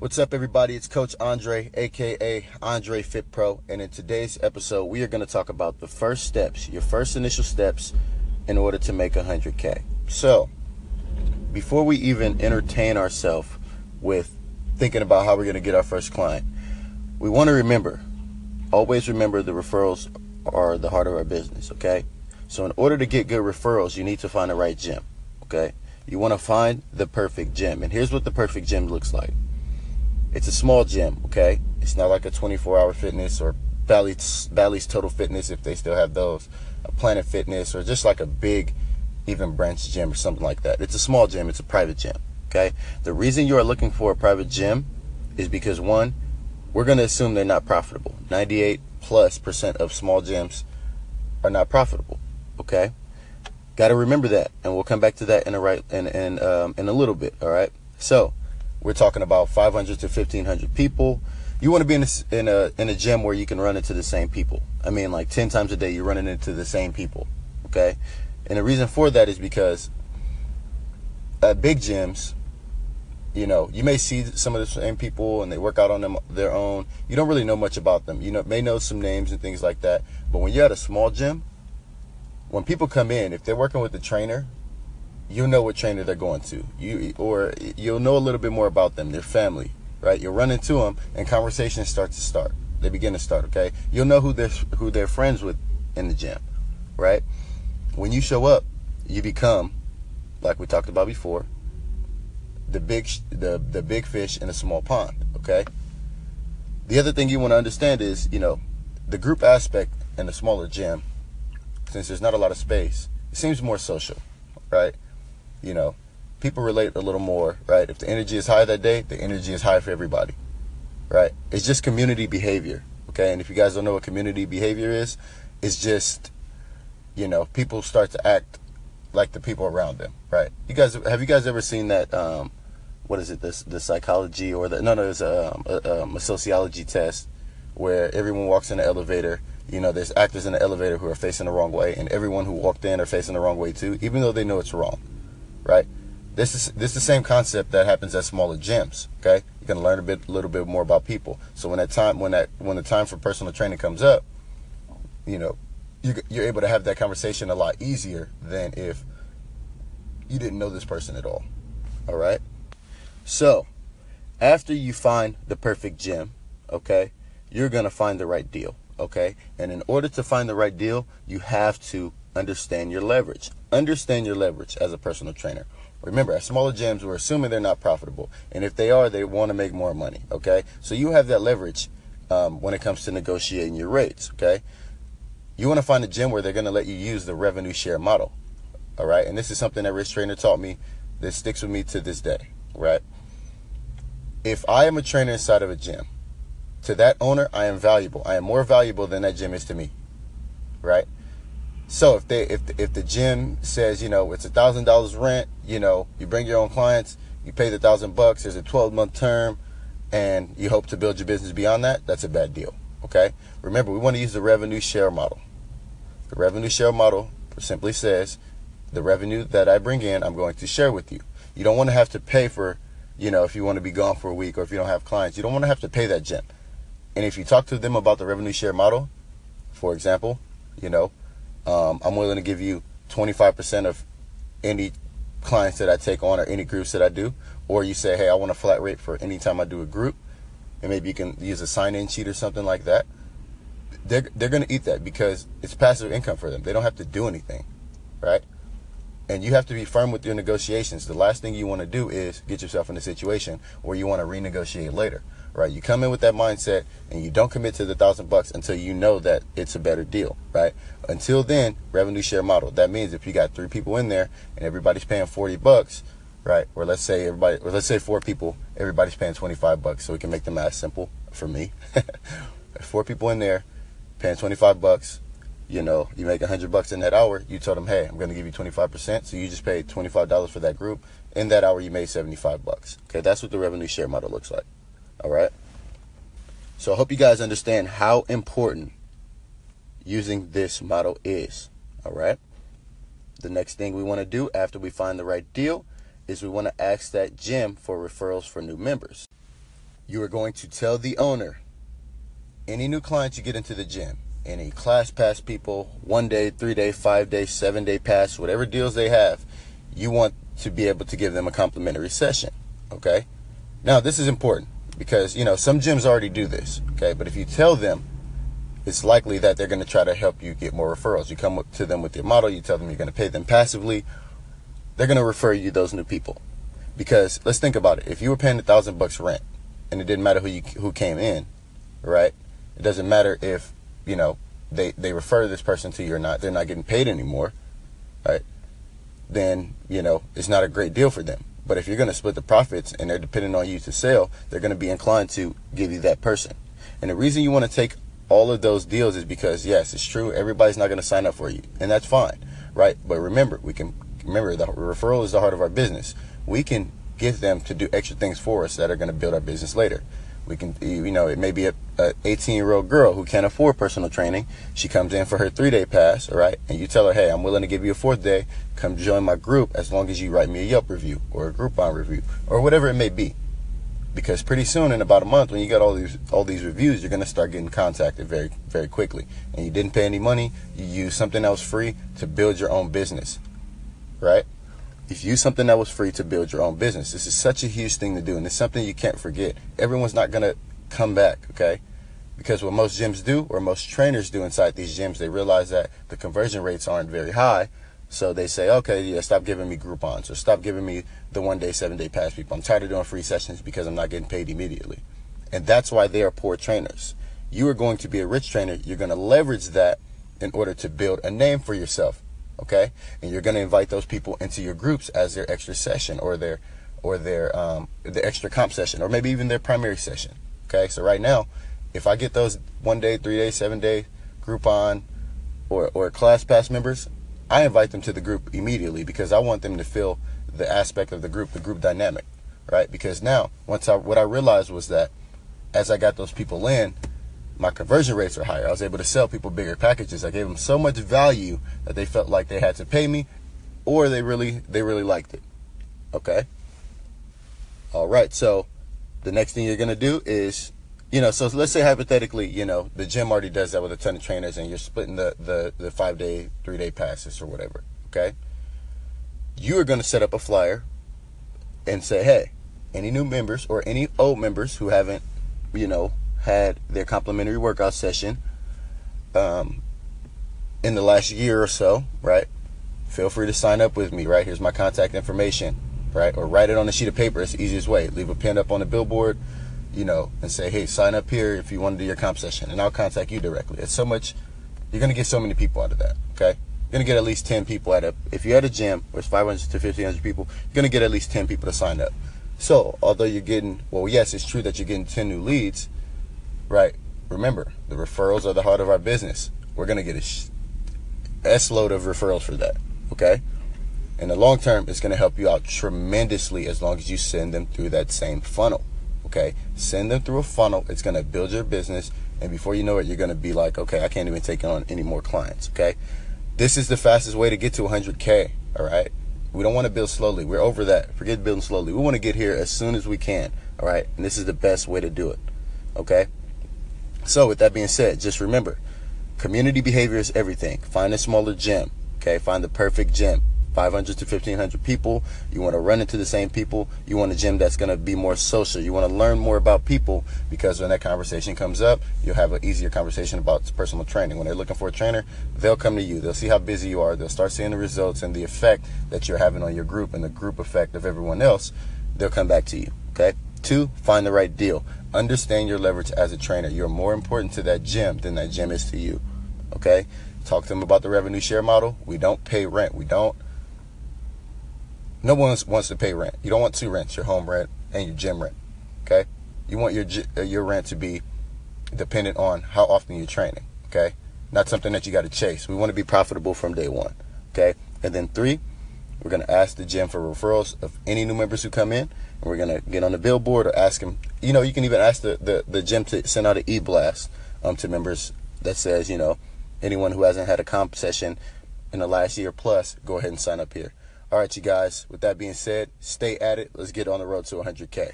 What's up, everybody? It's Coach Andre, aka Andre Fit Pro, and in today's episode, we are going to talk about the first steps, your first initial steps in order to make 100K. So, before we even entertain ourselves with thinking about how we're going to get our first client, we want to remember always remember the referrals are the heart of our business, okay? So, in order to get good referrals, you need to find the right gym, okay? You want to find the perfect gym, and here's what the perfect gym looks like it's a small gym, okay? It's not like a 24 hour fitness or Bally's, Bally's Total Fitness if they still have those, a Planet Fitness, or just like a big, even branch gym or something like that. It's a small gym, it's a private gym, okay? The reason you are looking for a private gym is because one, we're going to assume they're not profitable. 98 plus percent of small gyms are not profitable, okay? Got to remember that, and we'll come back to that in a right in in um, in a little bit. All right. So we're talking about 500 to 1500 people. You want to be in a, in a in a gym where you can run into the same people. I mean, like 10 times a day, you're running into the same people. Okay, and the reason for that is because at big gyms, you know, you may see some of the same people and they work out on them their own. You don't really know much about them. You know, may know some names and things like that. But when you're at a small gym, when people come in, if they're working with the trainer, you'll know what trainer they're going to. You or you'll know a little bit more about them, their family, right? You'll run into them, and conversations start to start. They begin to start. Okay, you'll know who they're who they're friends with in the gym, right? When you show up, you become, like we talked about before, the big the the big fish in a small pond. Okay. The other thing you want to understand is, you know, the group aspect in a smaller gym, since there's not a lot of space, it seems more social, right? You know, people relate a little more, right? If the energy is high that day, the energy is high for everybody, right? It's just community behavior, okay? And if you guys don't know what community behavior is, it's just, you know, people start to act like the people around them, right? You guys, have you guys ever seen that? Um, what is it? This the psychology or the no, no, it's a, um, a, um, a sociology test where everyone walks in the elevator. You know, there's actors in the elevator who are facing the wrong way, and everyone who walked in are facing the wrong way too, even though they know it's wrong right? This is this is the same concept that happens at smaller gyms. Okay, you can learn a bit, little bit more about people. So when that time, when that, when the time for personal training comes up, you know, you, you're able to have that conversation a lot easier than if you didn't know this person at all. All right. So after you find the perfect gym, okay, you're gonna find the right deal. Okay, and in order to find the right deal, you have to understand your leverage. Understand your leverage as a personal trainer. Remember, at smaller gyms, we're assuming they're not profitable. And if they are, they want to make more money. Okay. So you have that leverage um, when it comes to negotiating your rates. Okay. You want to find a gym where they're going to let you use the revenue share model. All right. And this is something that Rich Trainer taught me that sticks with me to this day. Right. If I am a trainer inside of a gym, to that owner, I am valuable. I am more valuable than that gym is to me. Right. So if they if if the gym says you know it's a thousand dollars rent, you know you bring your own clients, you pay the thousand bucks. There's a 12 month term, and you hope to build your business beyond that. That's a bad deal. Okay. Remember, we want to use the revenue share model. The revenue share model simply says the revenue that I bring in, I'm going to share with you. You don't want to have to pay for, you know, if you want to be gone for a week or if you don't have clients, you don't want to have to pay that gym. And if you talk to them about the revenue share model, for example, you know, um, I'm willing to give you 25% of any clients that I take on or any groups that I do. Or you say, hey, I want a flat rate for any time I do a group. And maybe you can use a sign in sheet or something like that. They're, they're going to eat that because it's passive income for them. They don't have to do anything, right? And you have to be firm with your negotiations. The last thing you want to do is get yourself in a situation where you want to renegotiate later right? You come in with that mindset and you don't commit to the thousand bucks until you know that it's a better deal, right? Until then, revenue share model. That means if you got three people in there and everybody's paying 40 bucks, right? Or let's say everybody, or let's say four people, everybody's paying 25 bucks so we can make the math simple for me. four people in there paying 25 bucks, you know, you make 100 bucks in that hour, you told them, hey, I'm going to give you 25%. So you just paid $25 for that group. In that hour, you made 75 bucks. Okay, that's what the revenue share model looks like. All right. So I hope you guys understand how important using this model is. All right. The next thing we want to do after we find the right deal is we want to ask that gym for referrals for new members. You are going to tell the owner any new clients you get into the gym, any class pass people, one day, three day, five day, seven day pass, whatever deals they have, you want to be able to give them a complimentary session. Okay? Now, this is important because, you know, some gyms already do this. Okay? But if you tell them, it's likely that they're going to try to help you get more referrals. You come up to them with your model, you tell them you're going to pay them passively, they're going to refer you those new people. Because let's think about it. If you were paying a thousand bucks rent, and it didn't matter who you who came in, right? It doesn't matter if you know they they refer this person to you or not. They're not getting paid anymore, right? Then you know it's not a great deal for them. But if you're going to split the profits and they're depending on you to sell, they're going to be inclined to give you that person. And the reason you want to take all of those deals is because yes, it's true. Everybody's not going to sign up for you, and that's fine, right? But remember, we can remember the referral is the heart of our business. We can get them to do extra things for us that are going to build our business later. We can, you know, it may be a, a 18 year old girl who can't afford personal training. She comes in for her three day pass, all right? And you tell her, hey, I'm willing to give you a fourth day. Come join my group as long as you write me a Yelp review or a Groupon review or whatever it may be. Because pretty soon, in about a month, when you get all these all these reviews, you're gonna start getting contacted very very quickly. And you didn't pay any money. You use something else free to build your own business, right? If you use something that was free to build your own business. This is such a huge thing to do, and it's something you can't forget. Everyone's not gonna come back, okay? Because what most gyms do, or most trainers do inside these gyms, they realize that the conversion rates aren't very high. So they say, okay, yeah, stop giving me Groupons or stop giving me the one day, seven day pass people. I'm tired of doing free sessions because I'm not getting paid immediately. And that's why they are poor trainers. You are going to be a rich trainer. You're going to leverage that in order to build a name for yourself okay? And you're going to invite those people into your groups as their extra session or their or their um, the extra comp session or maybe even their primary session okay? So right now if i get those one day three day seven day groupon or or class pass members i invite them to the group immediately because i want them to feel the aspect of the group the group dynamic right? Because now once i what i realized was that as i got those people in my conversion rates are higher. I was able to sell people bigger packages. I gave them so much value that they felt like they had to pay me or they really they really liked it. Okay? All right. So the next thing you're going to do is you know, so let's say hypothetically, you know, the gym already does that with a ton of trainers and you're splitting the the the 5-day, 3-day passes or whatever, okay? You are going to set up a flyer and say, "Hey, any new members or any old members who haven't, you know, had their complimentary workout session um, in the last year or so, right? Feel free to sign up with me, right? Here's my contact information, right? Or write it on a sheet of paper. It's the easiest way. Leave a pin up on the billboard, you know, and say, hey, sign up here if you want to do your comp session, and I'll contact you directly. It's so much, you're going to get so many people out of that, okay? You're going to get at least 10 people at a, if you're at a gym where it's 500 to 1500 people, you're going to get at least 10 people to sign up. So, although you're getting, well, yes, it's true that you're getting 10 new leads, right? Remember, the referrals are the heart of our business. We're going to get a S load of referrals for that, okay? In the long term, it's going to help you out tremendously as long as you send them through that same funnel, okay? Send them through a funnel. It's going to build your business. And before you know it, you're going to be like, okay, I can't even take on any more clients, okay? This is the fastest way to get to 100K, all right? We don't want to build slowly. We're over that. Forget building slowly. We want to get here as soon as we can, all right? And this is the best way to do it, okay? So, with that being said, just remember community behavior is everything. Find a smaller gym, okay? Find the perfect gym. 500 to 1500 people. You want to run into the same people. You want a gym that's going to be more social. You want to learn more about people because when that conversation comes up, you'll have an easier conversation about personal training. When they're looking for a trainer, they'll come to you. They'll see how busy you are. They'll start seeing the results and the effect that you're having on your group and the group effect of everyone else. They'll come back to you, okay? Two, find the right deal. Understand your leverage as a trainer. You're more important to that gym than that gym is to you. Okay? Talk to them about the revenue share model. We don't pay rent. We don't. No one wants to pay rent. You don't want two rents, your home rent and your gym rent. Okay? You want your uh, your rent to be dependent on how often you're training. Okay? Not something that you got to chase. We want to be profitable from day one. Okay? And then three, we're going to ask the gym for referrals of any new members who come in we're gonna get on the billboard or ask them. You know, you can even ask the the, the gym to send out an e-blast um, to members that says, you know, anyone who hasn't had a comp session in the last year plus, go ahead and sign up here. All right, you guys. With that being said, stay at it. Let's get on the road to 100K.